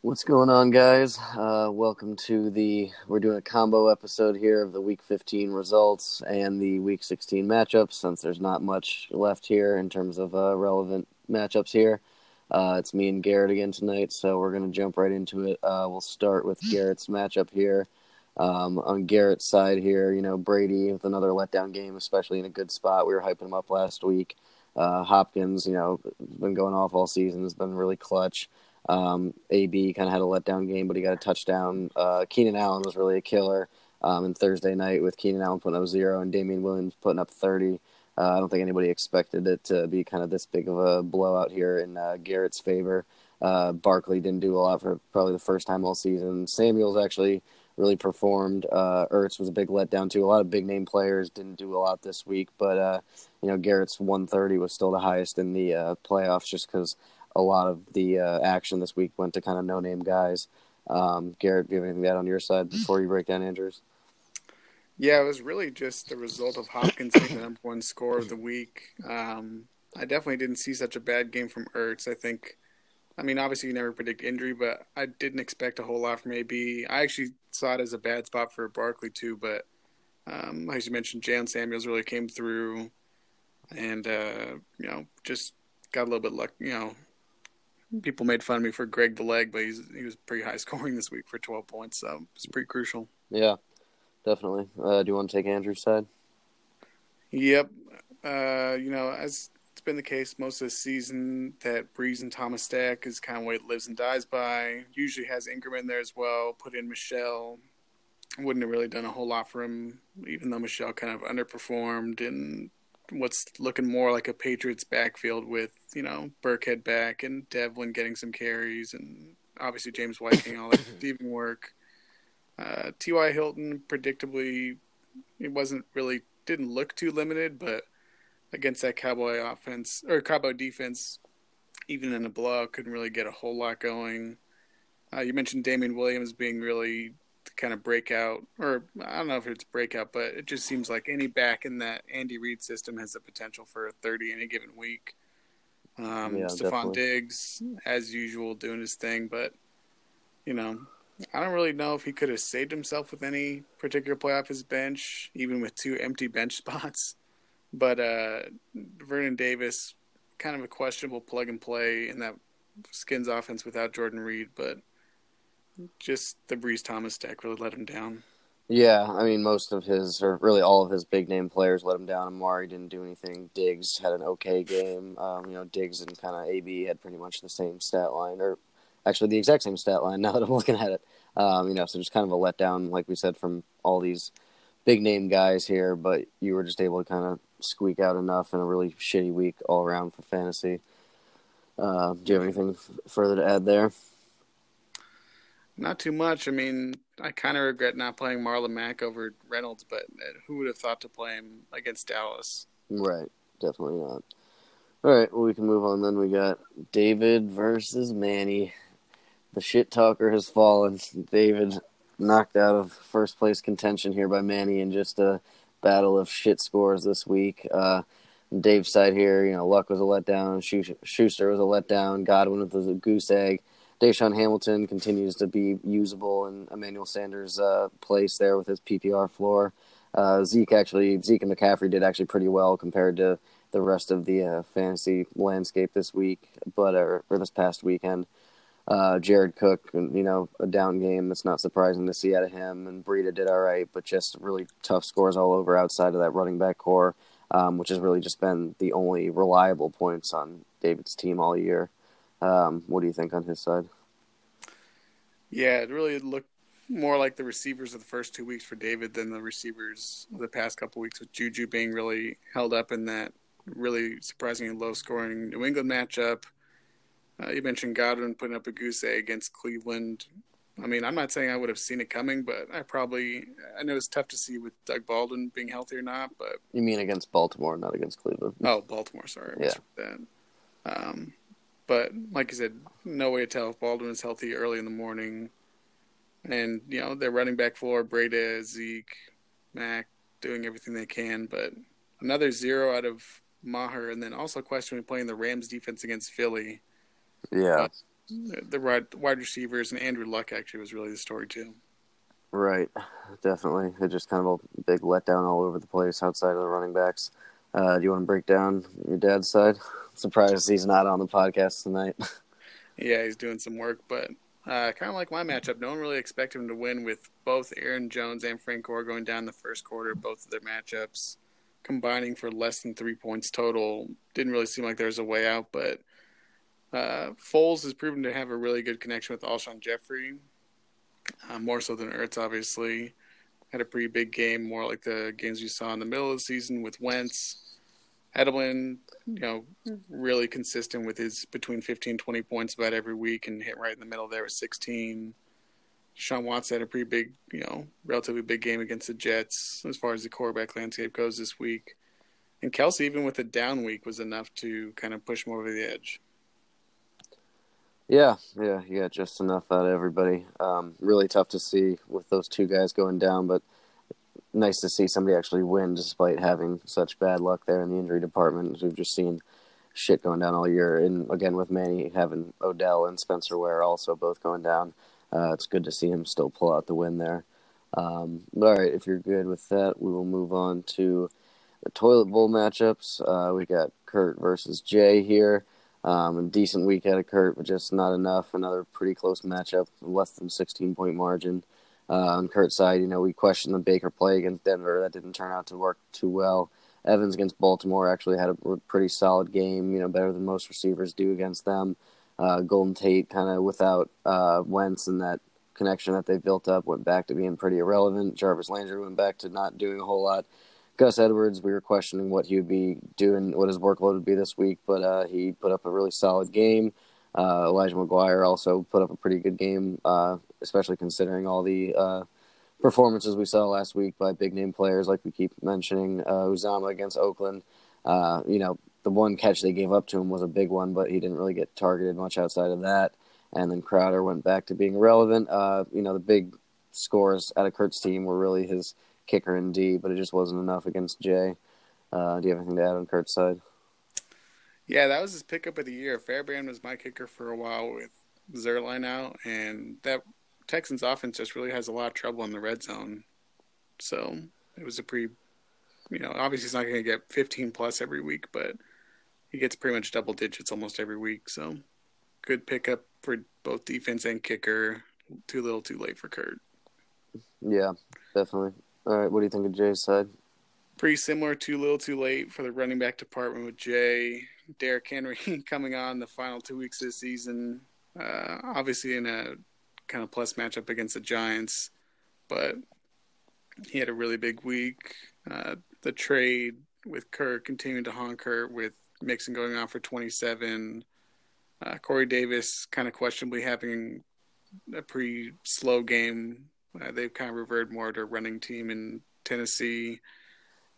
What's going on, guys? Uh, welcome to the. We're doing a combo episode here of the Week 15 results and the Week 16 matchups. Since there's not much left here in terms of uh, relevant matchups here, uh, it's me and Garrett again tonight. So we're gonna jump right into it. Uh, we'll start with Garrett's matchup here. Um, on Garrett's side here, you know Brady with another letdown game, especially in a good spot. We were hyping him up last week. Uh, Hopkins, you know, been going off all season. Has been really clutch. Um, AB kind of had a letdown game, but he got a touchdown. Uh, Keenan Allen was really a killer. Um, Thursday night with Keenan Allen putting up zero and Damien Williams putting up 30. Uh, I don't think anybody expected it to be kind of this big of a blowout here in uh, Garrett's favor. Uh, Barkley didn't do a lot for probably the first time all season. Samuels actually really performed. Uh, Ertz was a big letdown too. A lot of big name players didn't do a lot this week, but uh, you know Garrett's 130 was still the highest in the uh, playoffs just because a lot of the uh, action this week went to kind of no name guys. Um, Garrett, do you have anything to add on your side before you break down Andrews? Yeah, it was really just the result of Hopkins being the number one score of the week. Um, I definitely didn't see such a bad game from Ertz. I think, I mean, obviously you never predict injury, but I didn't expect a whole lot from AB. I actually saw it as a bad spot for Barkley too, but um, as you mentioned, Jaylen Samuels really came through, and uh, you know just got a little bit luck. You know, people made fun of me for Greg the leg, but he's he was pretty high scoring this week for 12 points, so it's pretty crucial. Yeah, definitely. Uh, do you want to take Andrew's side? Yep. Uh, you know, as it's been the case most of the season, that Brees and Thomas stack is kind of what it lives and dies by. Usually has Ingram in there as well. Put in Michel. Wouldn't have really done a whole lot for him, even though Michel kind of underperformed in what's looking more like a Patriots backfield with you know Burkhead back and Develin getting some carries and obviously James White getting all the receiving work. Uh, T.Y. Hilton predictably it wasn't really didn't look too limited, but against that Cowboy offense or Cowboy defense, even in a blowout, couldn't really get a whole lot going. Uh, you mentioned Damien Williams being really kind of breakout, or I don't know if it's breakout, but it just seems like any back in that Andy Reid system has the potential for a 30 any given week. Um, Yeah, Stefon. Diggs, as usual, doing his thing, but you know, I don't really know if he could have saved himself with any particular play off his bench, even with two empty bench spots. But uh, Vernon Davis, kind of a questionable plug and play in that Skins offense without Jordan Reed, but just the Brees Thomas deck really let him down. Yeah, I mean, most of his, or really all of his big name players let him down. Amari didn't do anything. Diggs had an okay game. Um, you know, Diggs and kind of AB had pretty much the same stat line, or actually the exact same stat line now that I'm looking at it. Um, you know, so just kind of a letdown, like we said, from all these big name guys here, but you were just able to kind of squeak out enough in a really shitty week all around for fantasy. Uh, do you have anything f- further to add there? Not too much. I mean, I kind of regret not playing Marlon Mack over Reynolds, but uh, who would have thought to play him against Dallas? Right, definitely not. All right, well, we can move on then. We got David versus Manny. The shit talker has fallen. David knocked out of first place contention here by Manny in just a battle of shit scores this week. Uh, Dave's side here, you know, Luck was a letdown. Schuster was a letdown. Godwin was a goose egg. DaeSean Hamilton continues to be usable in Emmanuel Sanders' uh, place there with his PPR floor. Uh, Zeke actually, Zeke and McCaffrey did actually pretty well compared to the rest of the uh, fantasy landscape this week, but or, or this past weekend. Uh, Jared Cook, you know, a down game. That's not surprising to see out of him. And Breida did all right, but just really tough scores all over outside of that running back core, um, which has really just been the only reliable points on David's team all year. Um, what do you think on his side? Yeah, it really looked more like the receivers of the first two weeks for David than the receivers of the past couple weeks, with Juju being really held up in that really surprisingly low scoring New England matchup. Uh, you mentioned Godwin putting up a goose egg against Cleveland. I mean, I'm not saying I would have seen it coming, but I probably I know it's tough to see with Doug Baldwin being healthy or not, but You mean against Baltimore, not against Cleveland? oh, Baltimore, sorry, I Yeah. Um, but like I said, no way to tell if Baldwin is healthy early in the morning. And you know, their running back floor: Breida, Zeke, Mack, doing everything they can. But another zero out of Maher, and then also questioning playing the Rams defense against Philly. Yeah. Uh, the wide, wide receivers and Andrew Luck actually was really the story too. Right, definitely. It just kind of a big letdown all over the place outside of the running backs. Uh, do you want to break down your dad's side? Surprised he's not on the podcast tonight. yeah, he's doing some work, but uh, kind of like my matchup. No one really expected him to win with both Aaron Jones and Frank Gore going down the first quarter, both of their matchups combining for less than three points total. Didn't really seem like there was a way out, but uh, Foles has proven to have a really good connection with Alshon Jeffery, uh, more so than Ertz, obviously. Had a pretty big game, more like the games we saw in the middle of the season with Wentz. Edelman, you know, really consistent with his between 15 20 points about every week and hit right in the middle there with 16. Sean Watson had a pretty big, you know, relatively big game against the Jets as far as the quarterback landscape goes this week. And Kelce, even with a down week, was enough to kind of push him over the edge. Yeah, yeah, got just enough out of everybody. Um, really tough to see with those two guys going down, but nice to see somebody actually win despite having such bad luck there in the injury department. We've just seen shit going down all year, and again with Manny having Odell and Spencer Ware also both going down. Uh, it's good to see him still pull out the win there. Um, all right, if you're good with that, we will move on to the toilet bowl matchups. Uh, we got Kurt versus Jay here. Um, a decent week out of Kurt, but just not enough. Another pretty close matchup, less than 16 point margin. Uh, on Kurt's side, you know, we questioned the Baker play against Denver. That didn't turn out to work too well. Evans against Baltimore actually had a pretty solid game, you know, better than most receivers do against them. Uh, Golden Tate kind of without uh, Wentz and that connection that they built up went back to being pretty irrelevant. Jarvis Landry went back to not doing a whole lot. Gus Edwards, we were questioning what he would be doing, what his workload would be this week, but uh, he put up a really solid game. Uh, Elijah McGuire also put up a pretty good game, uh, especially considering all the uh, performances we saw last week by big name players, like we keep mentioning uh, Uzomah against Oakland. Uh, you know, the one catch they gave up to him was a big one, but he didn't really get targeted much outside of that. And then Crowder went back to being relevant. You know, the big scores out of Kurt's team were really his kicker and D, but it just wasn't enough against Jay. Uh, do you have anything to add on Kurt's side? Yeah, that was his pickup of the year. Fairbairn was my kicker for a while with Zuerlein out, and that Texans offense just really has a lot of trouble in the red zone. So it was a pretty, you know, obviously he's not going to get 15 plus every week, but he gets pretty much double digits almost every week. So good pickup for both defense and kicker. Too little, too late for Kurt. Yeah, definitely. All right, what do you think of Jay's side? Pretty similar. Too little, too late for the running back department with Jay. Derrick Henry coming on the final two weeks this season. Uh, obviously in a kind of plus matchup against the Giants, but he had a really big week. Uh, the trade with Kirk continuing to Kurt with Mixon going on for 27. Uh, Corey Davis kind of questionably having a pretty slow game. Uh, they've kind of reverted more to running team in Tennessee.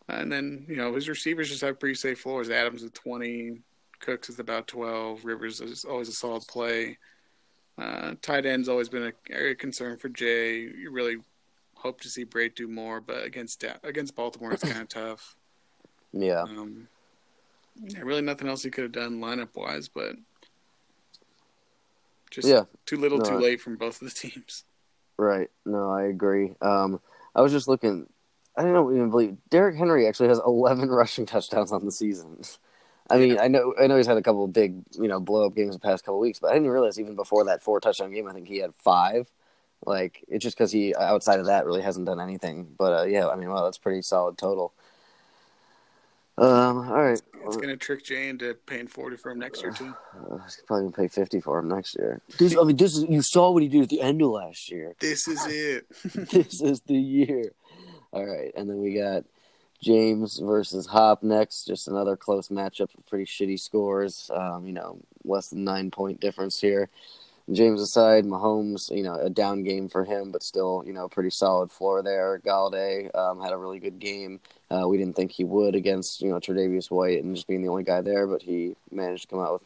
and then, you know, his receivers just have pretty safe floors. Adams with 20, Cooks is about 12, Rivers is always a solid play. Uh, tight end's always been a area concern for Jay. You really hope to see Brate do more, but against against Baltimore, it's kind of tough. Yeah. Um, yeah, really nothing else he could have done lineup wise, but just yeah. too little, no, too late from both of the teams. Right. No, I agree. Um, I was just looking. I don't even believe Derrick Henry actually has 11 rushing touchdowns on the season. I mean, I know, I know he's had a couple of big, you know, blow up games the past couple of weeks, but I didn't realize even before that four touchdown game, I think he had five. Like it's just because he outside of that really hasn't done anything. But uh, yeah, I mean, well, that's pretty solid total. Um, all right, it's, it's gonna trick Jay into paying forty for him next year too. Uh, he's probably gonna pay fifty for him next year. This, I mean, this is you saw what he did at the end of last year. This is it. this is the year. All right, and then we got James versus Hop next. Just another close matchup with pretty shitty scores. Um, you know, less than nine point difference here. James aside, Mahomes, you know, a down game for him, but still, you know, pretty solid floor there. Golladay um, had a really good game. Uh, we didn't think he would against, you know, Tre'Davious White and just being the only guy there, but he managed to come out with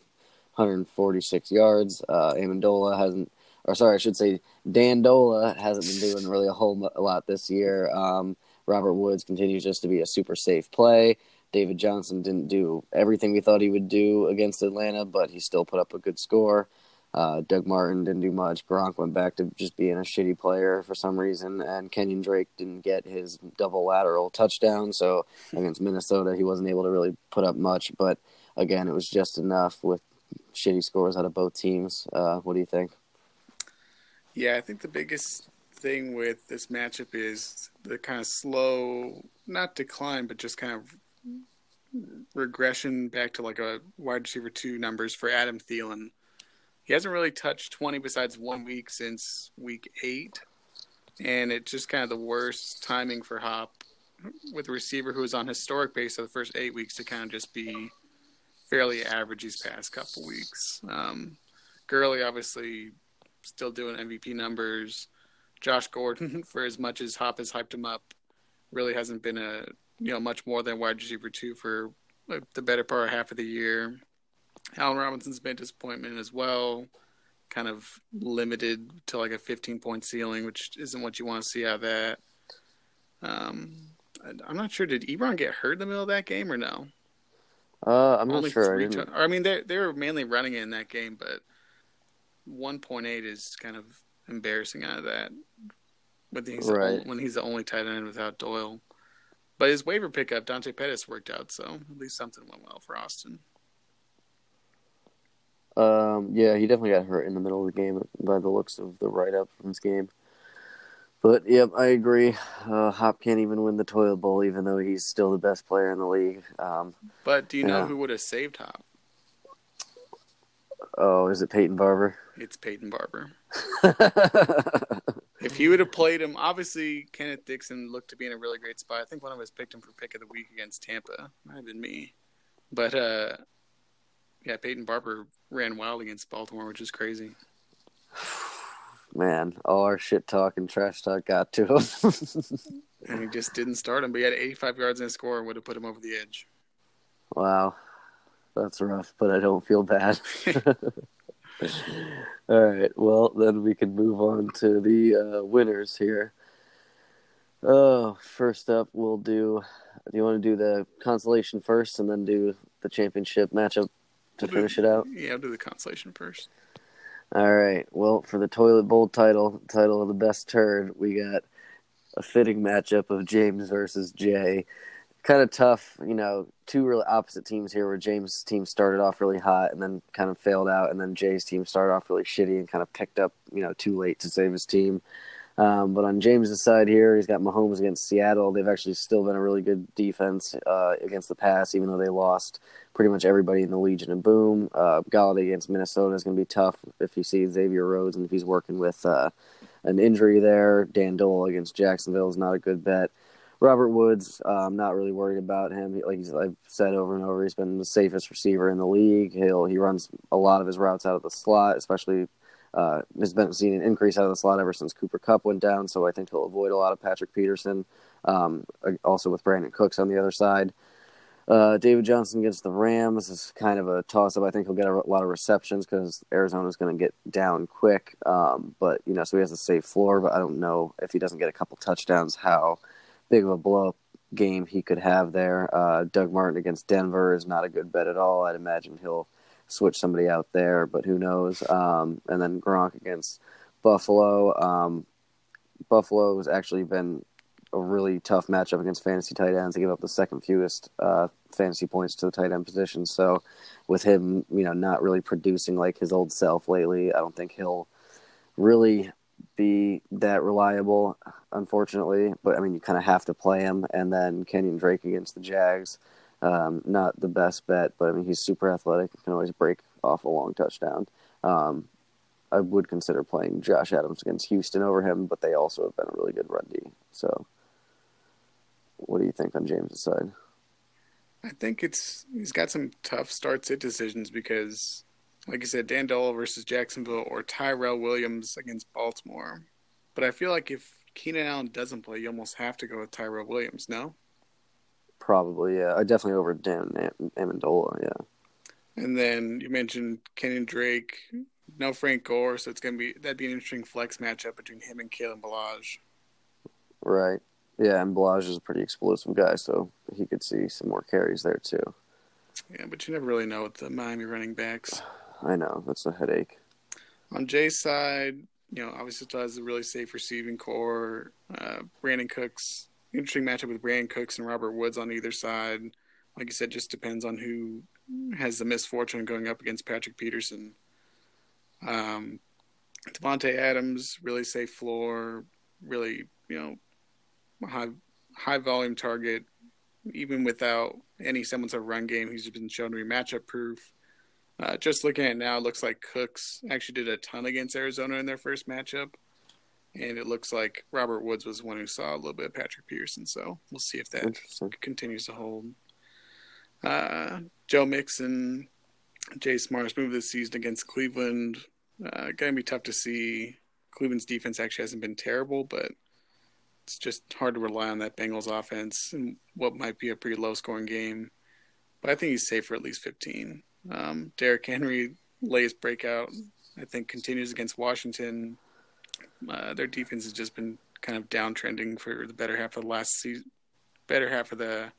146 yards. Uh, Amendola hasn't, or sorry, I should say Dandola hasn't been doing really a whole lot this year. Um, Robert Woods continues just to be a super safe play. David Johnson didn't do everything we thought he would do against Atlanta, but he still put up a good score. Uh, Doug Martin didn't do much. Gronk went back to just being a shitty player for some reason, and Kenyon Drake didn't get his double lateral touchdown. So against Minnesota, he wasn't able to really put up much. But again, it was just enough with shitty scores out of both teams. Uh, what do you think? Yeah, I think the biggest thing with this matchup is the kind of slow, not decline, but just kind of regression back to like a wide receiver two numbers for Adam Thielen. He hasn't really touched 20 besides one week since week eight. And it's just kind of the worst timing for Hop with a receiver who was on historic base of the first eight weeks to kind of just be fairly average these past couple weeks. Um, Gurley obviously still doing MVP numbers. Josh Gordon, for as much as Hop has hyped him up, really hasn't been a you know much more than wide receiver two for the better part of half of the year. Allen Robinson's been a disappointment as well, kind of limited to like a 15 point ceiling, which isn't what you want to see out of that. Um, I'm not sure. Did Ebron get hurt in the middle of that game or no? Uh, I'm Only not sure. I, ton- I mean, they they were mainly running it in that game, but 1.8 is kind of embarrassing out of that. When he's right. the, when he's the only tight end without Doyle. But his waiver pickup, Dante Pettis, worked out, so at least something went well for Austin. Um, yeah, he definitely got hurt in the middle of the game by the looks of the write up from his game. But yep, I agree. Uh, Hop can't even win the toilet bowl, even though he's still the best player in the league. Um, but do you know who would have saved Hop? Oh, is it Peyton Barber? It's Peyton Barber. if he would have played him, obviously Kenneth Dixon looked to be in a really great spot. I think one of us picked him for pick of the week against Tampa. Might have been me. But uh, yeah, Peyton Barber ran wild against Baltimore, which is crazy. Man, all our shit talk and trash talk got to him. and he just didn't start him, but he had 85 yards in a score and would have put him over the edge. Wow. That's rough, but I don't feel bad. All right. Well, then we can move on to the uh, winners here. Oh, first up, we'll do. Do you want to do the consolation first, and then do the championship matchup to we'll finish do, it out? Yeah, I'll do the consolation first. All right. Well, for the toilet bowl title, title of the best turd, we got a fitting matchup of James versus Jay kind of tough, you know, two really opposite teams here where James' team started off really hot and then kind of failed out, and then Jay's team started off really shitty and kind of picked up, you know, too late to save his team. Um, but on James's side here, he's got Mahomes against Seattle. They've actually still been a really good defense uh, against the pass, even though they lost pretty much everybody in the Legion and Boom. Uh, Golladay against Minnesota is going to be tough if you see Xavier Rhodes and if he's working with uh, an injury there. Dan Dole against Jacksonville is not a good bet. Robert Woods, uh, I'm not really worried about him. Like I've said over and over, he's been the safest receiver in the league. He'll he runs a lot of his routes out of the slot, especially. Uh, has been seeing an increase out of the slot ever since Cooper Kupp went down, so I think he'll avoid a lot of Patrick Peterson. Um, also with Brandin Cooks on the other side. Uh, David Johnson against the Rams is kind of a toss up. I think he'll get a lot of receptions because Arizona's going to get down quick. Um, but you know, so he has a safe floor. But I don't know if he doesn't get a couple touchdowns, how big of a blow up game he could have there. Uh, Doug Martin against Denver is not a good bet at all. I'd imagine he'll switch somebody out there, but who knows? Um, and then Gronk against Buffalo. Um, Buffalo has actually been a really tough matchup against fantasy tight ends. They give up the second fewest uh, fantasy points to the tight end position. So, with him, you know, not really producing like his old self lately, I don't think he'll really be that reliable, unfortunately. But I mean, you kind of have to play him. And then Kenyon Drake against the Jags, um, not the best bet, but I mean, he's super athletic. Can always break off a long touchdown. Um, I would consider playing Josh Adams against Houston over him, but they also have been a really good run D. So, what do you think on James' side? I think it's he's got some tough start sit decisions because like you said, Dan Dole versus Jacksonville or Tyrell Williams against Baltimore. But I feel like if Keenan Allen doesn't play, you almost have to go with Tyrell Williams, no? Probably, yeah. I definitely over Dan Amendola, yeah. And then you mentioned Kenyon Drake, no Frank Gore, so it's gonna be that'd be an interesting flex matchup between him and Kalen Ballage. Right. Yeah, and Ballage is a pretty explosive guy, so he could see some more carries there too. Yeah, but you never really know with the Miami running backs. I know that's a headache. On Jay's side, you know, obviously still has a really safe receiving core. Uh, Brandin Cooks, interesting matchup with Brandin Cooks and Robert Woods on either side. Like you said, just depends on who has the misfortune of going up against Patrick Peterson. Um, Davante Adams, really safe floor, really you know high high volume target. Even without any semblance of run game, he's been shown to be matchup proof. Uh, just looking at it now, it looks like Cooks actually did a ton against Arizona in their first matchup, and it looks like Robert Woods was one who saw a little bit of Patrick Peterson. So we'll see if that continues to hold. Uh, Joe Mixon, Jay Smart's move this season against Cleveland uh, gonna be tough to see. Cleveland's defense actually hasn't been terrible, but it's just hard to rely on that Bengals offense and what might be a pretty low scoring game. But I think he's safe for at least 15. Um, Derrick Henry lays breakout, I think, continues against Washington. Uh, their defense has just been kind of downtrending for the better half of the last season, better half of the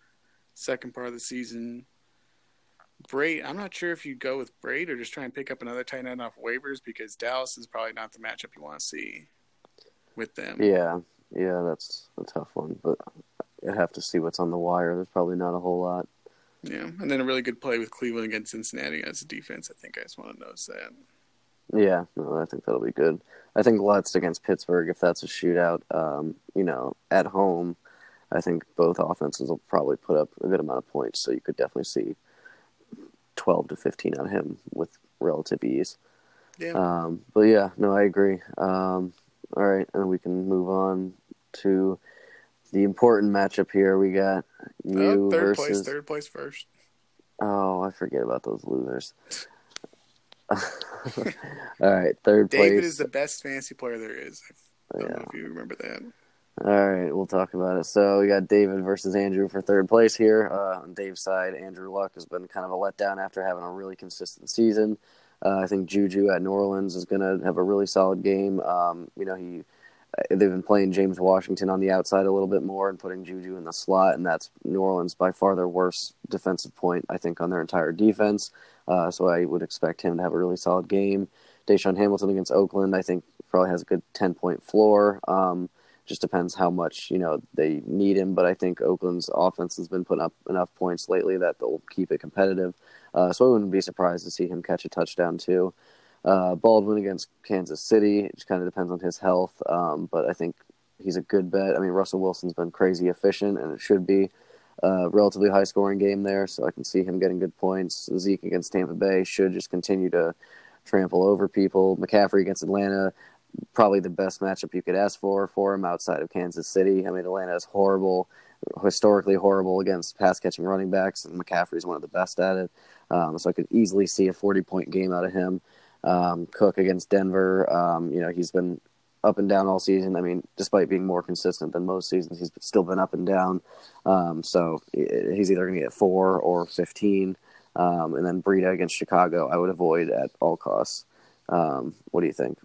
second part of the season. Brate, I'm not sure if you go with Brate or just try and pick up another tight end off waivers because Dallas is probably not the matchup you want to see with them. Yeah, yeah, that's a tough one, but I'd have to see what's on the wire. There's probably not a whole lot. Yeah, and then a really good play with Cleveland against Cincinnati as a defense. I think I just want to notice that. Yeah, no, I think that'll be good. I think Lutz against Pittsburgh, if that's a shootout, um, you know, at home, I think both offenses will probably put up a good amount of points. So you could definitely see 12 to 15 on him with relative ease. Yeah. Um, but yeah, no, I agree. Um, all right, and we can move on to the important matchup here. We got you uh, third versus place, third place first. Oh, I forget about those losers. all right, third David place. David is the best fantasy player there is. I don't yeah. know if you remember that. All right, we'll talk about it. So we got David versus Andrew for third place here. Uh, on Dave's side, Andrew Luck has been kind of a letdown after having a really consistent season. Uh, I think Juju at New Orleans is going to have a really solid game. Um, you know, he uh, they've been playing James Washington on the outside a little bit more and putting Juju in the slot, and that's New Orleans by far their worst defensive point, I think, on their entire defense. Uh, so I would expect him to have a really solid game. DaeSean Hamilton against Oakland, I think, probably has a good 10 point floor. Um, just depends how much you know they need him. But I think Oakland's offense has been putting up enough points lately that they'll keep it competitive. Uh, so I wouldn't be surprised to see him catch a touchdown too. Uh, Baldwin against Kansas City. It just kind of depends on his health, um, but I think he's a good bet. I mean, Russell Wilson's been crazy efficient, and it should be relatively high scoring game there. So I can see him getting good points. Zeke against Tampa Bay should just continue to trample over people. McCaffrey against Atlanta probably the best matchup you could ask for for him outside of Kansas City. I mean, Atlanta is horrible, historically horrible against pass catching running backs, and McCaffrey is one of the best at it. Um, so I could easily see a 40 point game out of him. Um, Cook against Denver, um, you know, he's been up and down all season. I mean, despite being more consistent than most seasons, he's still been up and down. Um, so he's either going to get four or 15. Um, and then Breida against Chicago, I would avoid at all costs. Um, what do you think?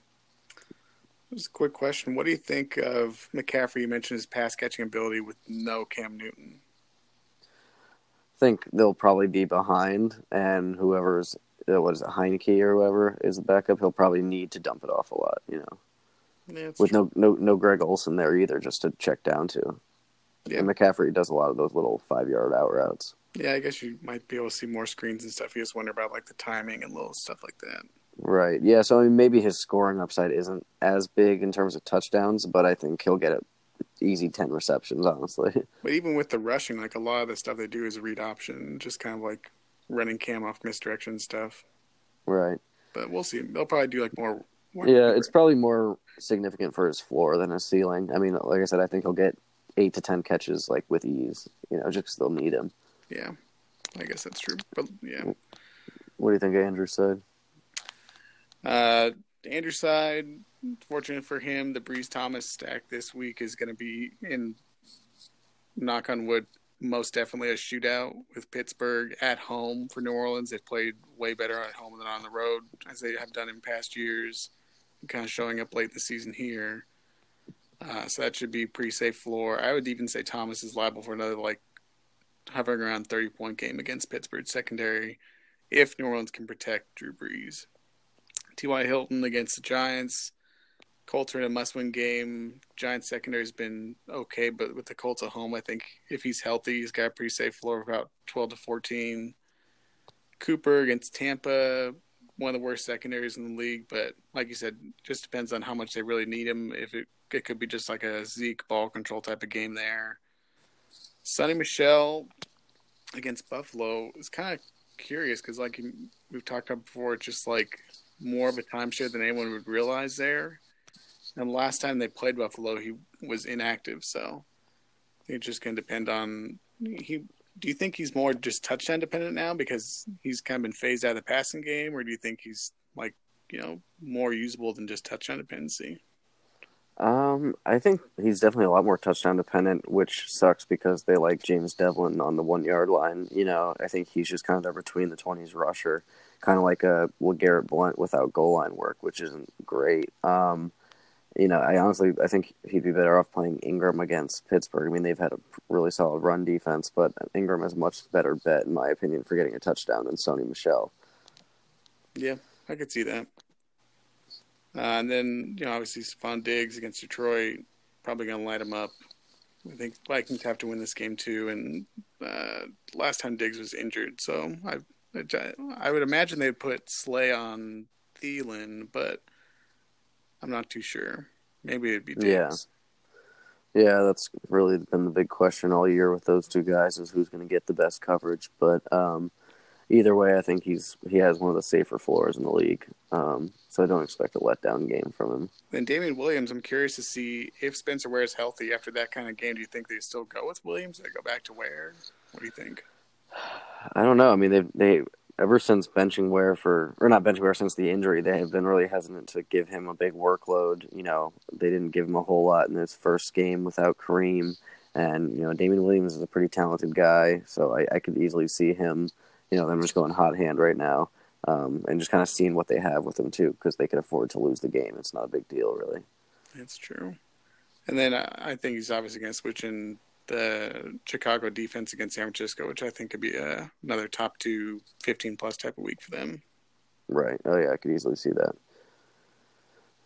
Just a quick question. What do you think of McCaffrey? You mentioned his pass catching ability with no Cam Newton. I think they'll probably be behind, and whoever's uh, what is it, Heinicke or whoever is the backup, he'll probably need to dump it off a lot. You know, yeah, with true. no no no Greg Olsen there either, just to check down to. Yeah, and McCaffrey does a lot of those little five yard out routes. Yeah, I guess you might be able to see more screens and stuff. You just wonder about like the timing and little stuff like that. Right. Yeah. So I mean, maybe his scoring upside isn't as big in terms of touchdowns, but I think he'll get it easy 10 receptions, honestly. But even with the rushing, like a lot of the stuff they do is read option, just kind of like running cam off misdirection stuff. Right. But we'll see. They'll probably do like more. Yeah, it's probably more significant for his floor than his ceiling. I mean, like I said, I think he'll get eight to 10 catches like with ease, you know, just they'll need him. Yeah. I guess that's true. But yeah. What do you think Andrew said? Uh, Andrew side, fortunate for him, the Brees Thomas stack this week is going to be in knock on wood, most definitely a shootout with Pittsburgh at home for New Orleans. They've played way better at home than on the road, as they have done in past years, kind of showing up late the season here. Uh, so that should be pretty safe floor. I would even say Thomas is liable for another like hovering around 30 point game against Pittsburgh secondary if New Orleans can protect Drew Brees. T.Y. Hilton against the Giants. Colts are in a must win game. Giants secondary has been okay, but with the Colts at home, I think if he's healthy, he's got a pretty safe floor of about 12 to 14. Cooper against Tampa, one of the worst secondaries in the league, but like you said, just depends on how much they really need him. If it, it could be just like a Zeke ball control type of game there. Sony Michel against Buffalo is kind of curious because, like we've talked about before, it's just like more of a timeshare than anyone would realize there. And last time they played Buffalo, he was inactive, so it's just going to depend on he. Do you think he's more just touchdown dependent now because he's kind of been phased out of the passing game, or do you think he's like you know more usable than just touchdown dependency? Um, I think he's definitely a lot more touchdown dependent, which sucks because they like James Develin on the one yard line. You know, I think he's just kind of between the twenties rusher, kind of like a well, Garrett Blount without goal line work, which isn't great. Um, you know, I honestly I think he'd be better off playing Ingram against Pittsburgh. I mean, they've had a really solid run defense, but Ingram is a much better bet in my opinion for getting a touchdown than Sony Michel. Yeah, I could see that. Uh, and then, you know, obviously Stefon Diggs against Detroit, probably going to light him up. I think Vikings have to win this game too. And uh, last time Diggs was injured, so I, I would imagine they'd put Slay on Thielen, but I'm not too sure. Maybe it'd be Diggs. Yeah. Yeah, that's really been the big question all year with those two guys is who's going to get the best coverage. But um, either way, I think he's he has one of the safer floors in the league. Um, so I don't expect a letdown game from him. Then Damien Williams, I'm curious to see if Spencer Ware is healthy after that kind of game. Do you think they still go with Williams? They go back to Ware? What do you think? I don't know. I mean, they they ever since benching Ware for or not benching Ware since the injury, they have been really hesitant to give him a big workload. You know, they didn't give him a whole lot in his first game without Kareem. And you know, Damien Williams is a pretty talented guy, so I, I could easily see him you know, them just going hot hand right now um, and just kind of seeing what they have with them too, because they can afford to lose the game. It's not a big deal, really. That's true. And then I think he's obviously going to switch in the Chicago defense against San Francisco, which I think could be a, another top two, 15 plus type of week for them. Right. Oh, yeah, I could easily see that.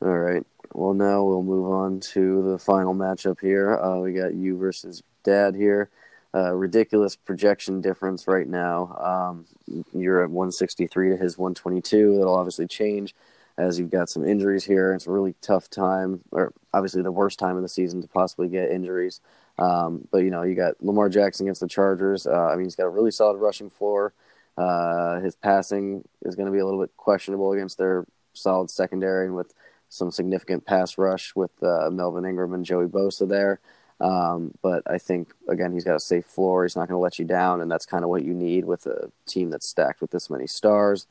All right. Well, now we'll move on to the final matchup here. Uh, we got you versus Dad here uh, ridiculous projection difference right now. Um, you're at 163 to his 122. That'll obviously change as you've got some injuries here. It's a really tough time, or obviously the worst time of the season to possibly get injuries. Um, but you know, you got Lamar Jackson against the Chargers. Uh, I mean, he's got a really solid rushing floor. Uh, his passing is going to be a little bit questionable against their solid secondary and with some significant pass rush with uh, Melvin Ingram and Joey Bosa there. Um, but I think again he's got a safe floor. He's not going to let you down, and that's kind of what you need with a team that's stacked with this many stars.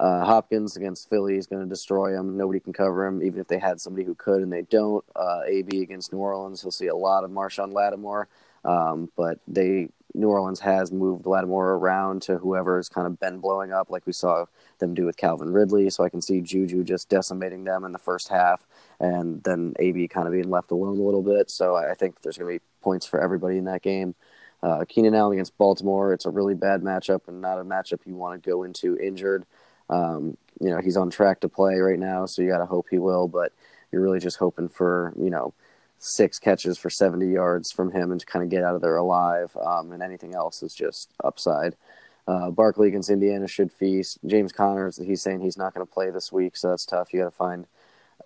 Uh, Hopkins against Philly is going to destroy him. Nobody can cover him, even if they had somebody who could, and they don't. Uh, AB against New Orleans, he'll see a lot of Marshon Lattimore, um, but they New Orleans has moved Lattimore around to whoever has kind of been blowing up, like we saw them do with Calvin Ridley. So I can see Juju just decimating them in the first half, and then AB kind of being left alone a little bit. So I think there's going to be points for everybody in that game. Uh, Keenan Allen against Baltimore, it's a really bad matchup and not a matchup you want to go into injured. Um, you know, he's on track to play right now, so you got to hope he will, but you're really just hoping for, you know, six catches for 70 yards from him and to kind of get out of there alive. Um, and anything else is just upside. Uh, Barkley against Indiana should feast. James Connors, he's saying he's not going to play this week, so that's tough. You got to find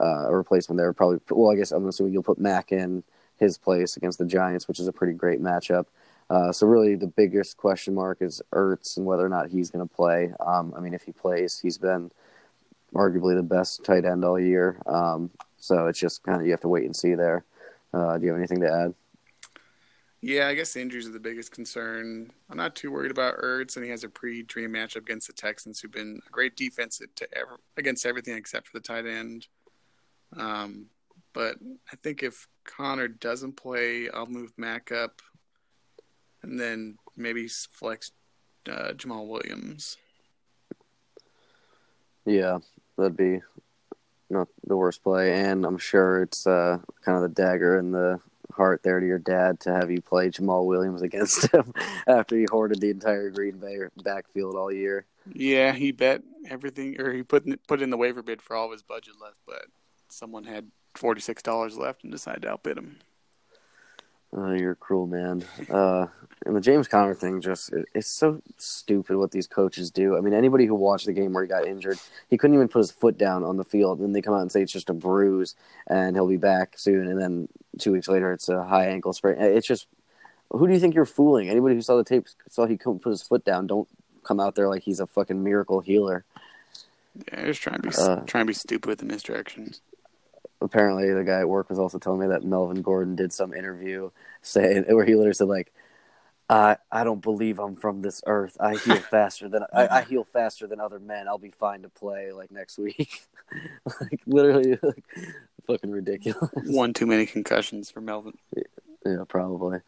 uh, a replacement there. Probably, well, I guess I'm assuming you'll put Mack in his place against the Giants, which is a pretty great matchup. Uh, so really, the biggest question mark is Ertz and whether or not he's going to play. Um, I mean, if he plays, he's been arguably the best tight end all year. Um, so it's just kind of you have to wait and see there. Uh, do you have anything to add? Yeah, I guess injuries are the biggest concern. I'm not too worried about Ertz, and he has a pre-dream matchup against the Texans, who've been a great defense to ever, against everything except for the tight end. Um, but I think if Conner doesn't play, I'll move Mack up, and then maybe flex uh, Jamaal Williams. Yeah, that'd be not the worst play, and I'm sure it's uh, kind of the dagger in the heart there to your dad to have you play Jamaal Williams against him after he hoarded the entire Green Bay backfield all year. Yeah, he bet everything, or he put in, put in the waiver bid for all of his budget left, but someone had forty six dollars left and decided to outbid him. Oh, you're a cruel man. Uh, and the James Conner thing just it's so stupid what these coaches do. I mean, anybody who watched the game where he got injured, he couldn't even put his foot down on the field, and they come out and say it's just a bruise and he'll be back soon, and then two weeks later it's a high ankle sprain. It's just who do you think you're fooling? Anybody who saw the tape saw he couldn't put his foot down. Don't come out there like he's a fucking miracle healer. Yeah, just trying to be uh, trying to be stupid with the misdirections apparently the guy at work was also telling me that Melvin Gordon did some interview saying where he literally said like I I don't believe I'm from this earth. I heal faster than I, I heal faster than other men. I'll be fine to play like next week. like literally like, fucking ridiculous. One too many concussions for Melvin. Yeah, probably.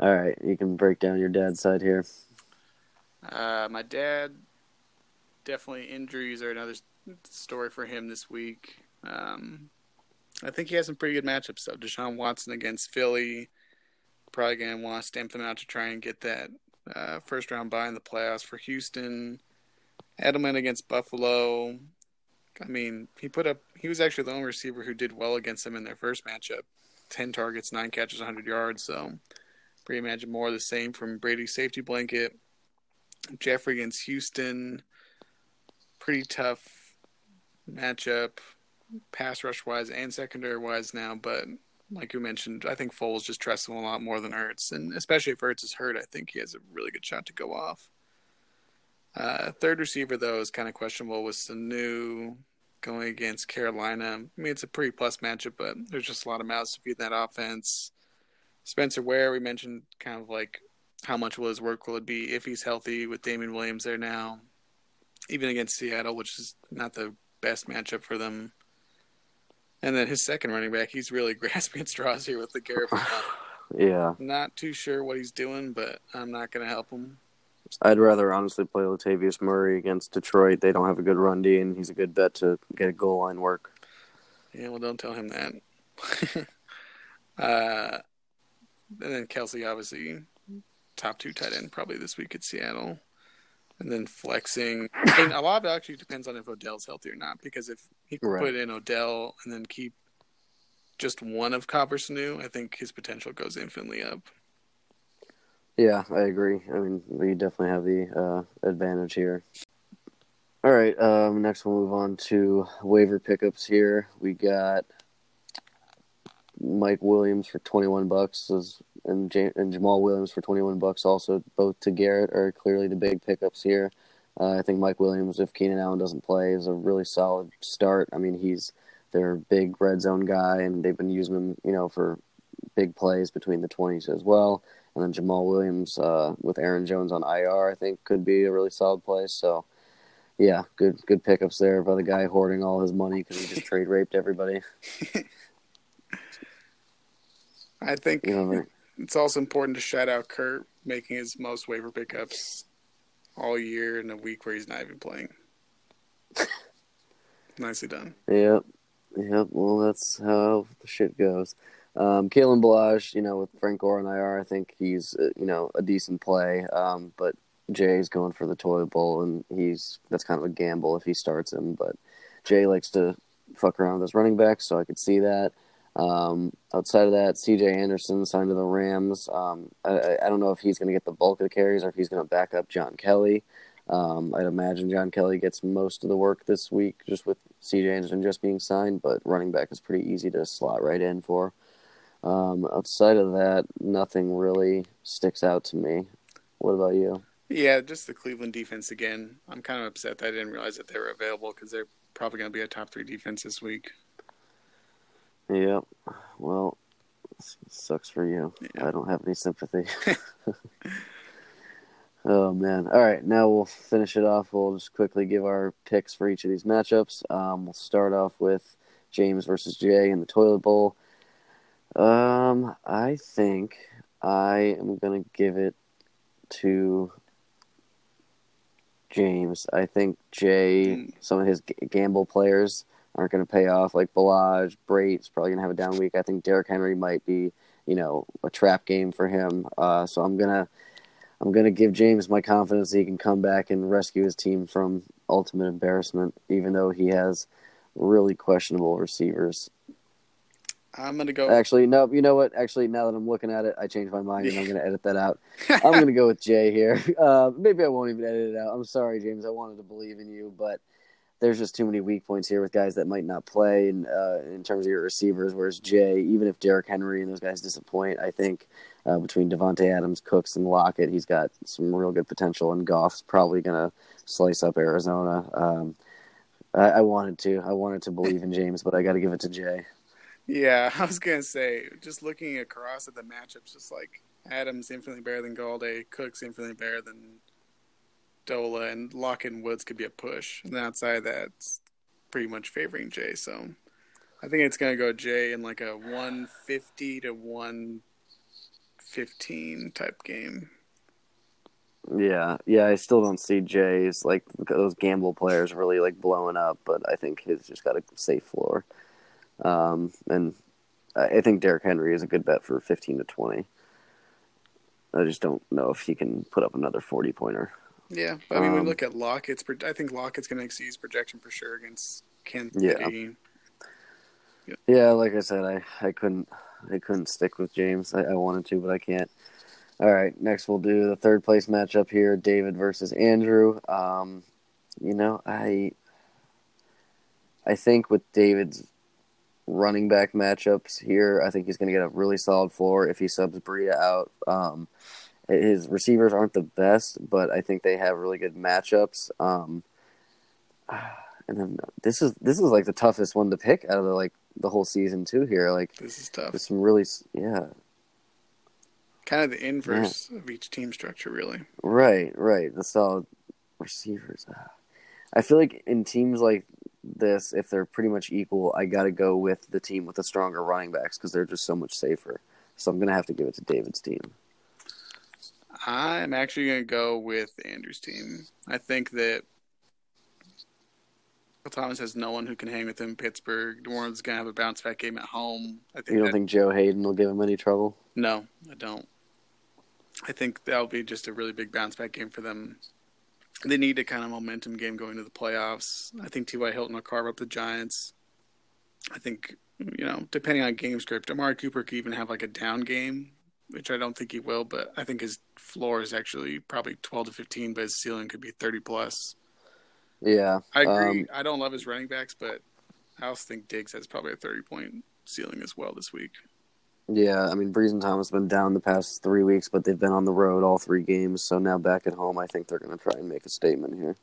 All right, you can break down your dad's side here. Uh, my dad definitely injuries are another story for him this week. Um, I think he has some pretty good matchups though. Deshaun Watson against Philly, probably going to want to stamp them out to try and get that uh, first round bye in the playoffs for Houston. Edelman against Buffalo. I mean, he put up. He was actually the only receiver who did well against them in their first matchup. Ten targets, nine catches, 100 yards. So, pretty imagine more of the same from Brady's safety blanket. Jeffery against Houston. Pretty tough matchup pass rush wise and secondary wise now, but like you mentioned, I think Foles just trusts him a lot more than Ertz, and especially if Ertz is hurt, I think he has a really good shot to go off. Uh, third receiver though is kind of questionable with Sanu going against Carolina. I mean, it's a pretty plus matchup, but there's just a lot of mouths to feed that offense. Spencer Ware, we mentioned kind of like how much will his work will it be if he's healthy with Damien Williams there now, even against Seattle, which is not the best matchup for them. And then his second running back, he's really grasping at straws here with the Garrett. yeah. Not too sure what he's doing, but I'm not going to help him. I'd rather honestly play Latavius Murray against Detroit. They don't have a good run D, and he's a good bet to get a goal line work. Yeah, well, don't tell him that. uh, and then Kelce, obviously, top two tight end probably this week at Seattle and then flexing. And a lot of it actually depends on if Odell's healthy or not. Because if he can right. put in Odell and then keep just one of Cooper Sanu, I think his potential goes infinitely up. Yeah, I agree. I mean, we definitely have the uh, advantage here. All right, um, next we'll move on to waiver pickups here. We got Mike Williams for 21 bucks and, J- and Jamaal Williams for 21 bucks also both to Garrett are clearly the big pickups here. Uh, I think Mike Williams, if Keenan Allen doesn't play, is a really solid start. I mean, he's their big red zone guy, and they've been using him, you know, for big plays between the 20s as well. And then Jamaal Williams uh, with Aaron Jones on IR, I think, could be a really solid play. So, yeah, good good pickups there by the guy hoarding all his money because he just trade raped everybody. I think you know, it's also important to shout out Kurt making his most waiver pickups all year in a week where he's not even playing. Nicely done. Yep. Yep. Well, that's how the shit goes. Um, Kalen you know, with Frank Gore on IR, I think he's, uh, you know, a decent play. Um, but Jay's going for the toilet bowl, and he's that's kind of a gamble if he starts him. But Jay likes to fuck around with his running backs, so I could see that. Um, outside of that, C.J. Anderson signed to the Rams. Um, I, I, don't know if he's going to get the bulk of the carries or if he's going to back up John Kelly. Um, I'd imagine John Kelly gets most of the work this week, just with C.J. Anderson just being signed. But running back is pretty easy to slot right in for. Um, outside of that, nothing really sticks out to me. What about you? Yeah, just the Cleveland defense again. I'm kind of upset that I didn't realize that they were available because they're probably going to be a top three defense this week. Yep. Well, sucks for you. Yeah. I don't have any sympathy. oh man! All right, now we'll finish it off. We'll just quickly give our picks for each of these matchups. Um, we'll start off with James versus Jay in the toilet bowl. Um, I think I am gonna give it to James. I think Jay, mm. some of his gamble players aren't going to pay off. Like Ballage, Brate's probably going to have a down week. I think Derrick Henry might be, you know, a trap game for him. Uh, so I'm gonna I'm gonna give James my confidence that he can come back and rescue his team from ultimate embarrassment, even though he has really questionable receivers. I'm gonna go. Actually, no. You know what? Actually, now that I'm looking at it, I changed my mind and I'm gonna edit that out. I'm gonna go with Jay here. Uh, maybe I won't even edit it out. I'm sorry, James. I wanted to believe in you, but there's just too many weak points here with guys that might not play in, uh, in terms of your receivers. Whereas Jay, even if Derrick Henry and those guys disappoint, I think uh, between Davante Adams, Cooks, and Lockett, he's got some real good potential. And Goff's probably gonna slice up Arizona. Um, I, I wanted to, I wanted to believe in James, but I got to give it to Jay. Yeah, I was gonna say, just looking across at the matchups, just like Adams infinitely better than Golladay, Cooks infinitely better than Dola, and Lock and Woods could be a push. And outside that, it's pretty much favoring Jay. So I think it's gonna go Jay in like a 150 to 115 type game. Yeah, yeah, I still don't see Jay's like those gamble players really like blowing up, but I think he's just got a safe floor. Um, and I think Derrick Henry is a good bet for 15 to 20. I just don't know if he can put up another 40 pointer. Yeah, I mean, um, we look at Lockett's. I think Lockett's going to exceed his projection for sure against Kansas City. Yeah. yeah, like I said, I, I couldn't I couldn't stick with James. I, I wanted to, but I can't. All right, next we'll do the third place matchup here: David versus Andrew. Um, you know, I I think with David's running back matchups here. I think he's going to get a really solid floor if he subs Breida out. Um, his receivers aren't the best, but I think they have really good matchups. Um, and then this is this is like the toughest one to pick out of the like the whole season too. Here, like this is tough. There's some really yeah. Kind of the inverse yeah. of each team structure, really. Right, right. The solid receivers. I feel like in teams like this, if they're pretty much equal, I got to go with the team with the stronger running backs because they're just so much safer. So I'm going to have to give it to David's team. I'm actually going to go with Andrew's team. I think that Thomas has no one who can hang with him. Pittsburgh, New Orleans is going to have a bounce back game at home. I think you don't that, think Joe Haden will give him any trouble? No, I don't. I think that'll be just a really big bounce back game for them they need a kind of momentum game going to the playoffs. I think T.Y. Hilton will carve up the Giants. I think, you know, depending on game script, Amari Cooper could even have like a down game, which I don't think he will, but I think his floor is actually probably 12 to 15, but his ceiling could be 30 plus. Yeah. I agree. Um, I don't love his running backs, but I also think Diggs has probably a 30 point ceiling as well this week. Yeah, I mean, Brees and Thomas have been down the past three weeks, but they've been on the road all three games. So now back at home, I think they're going to try and make a statement here.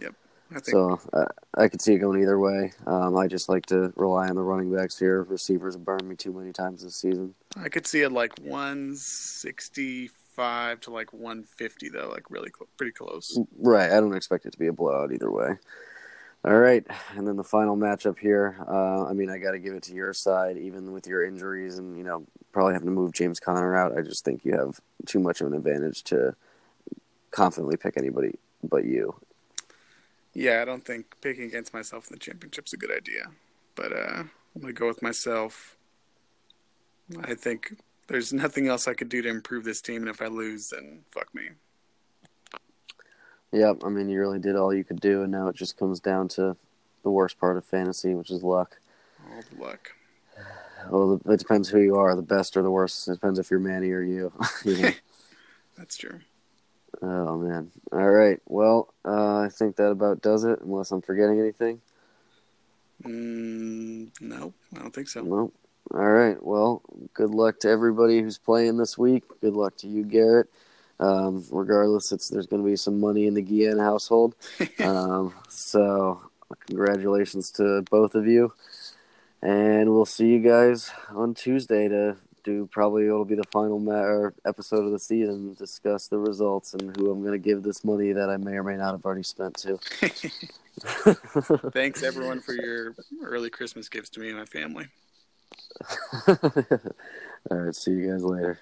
Yep. So uh, I could see it going either way. Um, I just like to rely on the running backs here. Receivers burned me too many times this season. I could see it like 165 to like 150, though, like really cl- pretty close. Right. I don't expect it to be a blowout either way. All right, and then the final matchup here. Uh, I mean, I got to give it to your side, even with your injuries and you know probably having to move James Conner out. I just think you have too much of an advantage to confidently pick anybody but you. Yeah, I don't think picking against myself in the championship's a good idea, but uh, I'm gonna go with myself. I think there's nothing else I could do to improve this team, and if I lose, then fuck me. Yep, I mean, you really did all you could do, and now it just comes down to the worst part of fantasy, which is luck. All the luck. Well, it depends who you are, the best or the worst. It depends if you're Manny or you. That's true. Oh man! All right. Well, uh, I think that about does it. Unless I'm forgetting anything. Mm, no, I don't think so. Nope. All right. Well, good luck to everybody who's playing this week. Good luck to you, Garrett. Um, regardless, it's there's going to be some money in the Guillen household. um, so, congratulations to both of you, and we'll see you guys on Tuesday to do probably it'll be the final ma- episode of the season. Discuss the results and who I'm going to give this money that I may or may not have already spent to. Thanks everyone for your early Christmas gifts to me and my family. All right, see you guys later.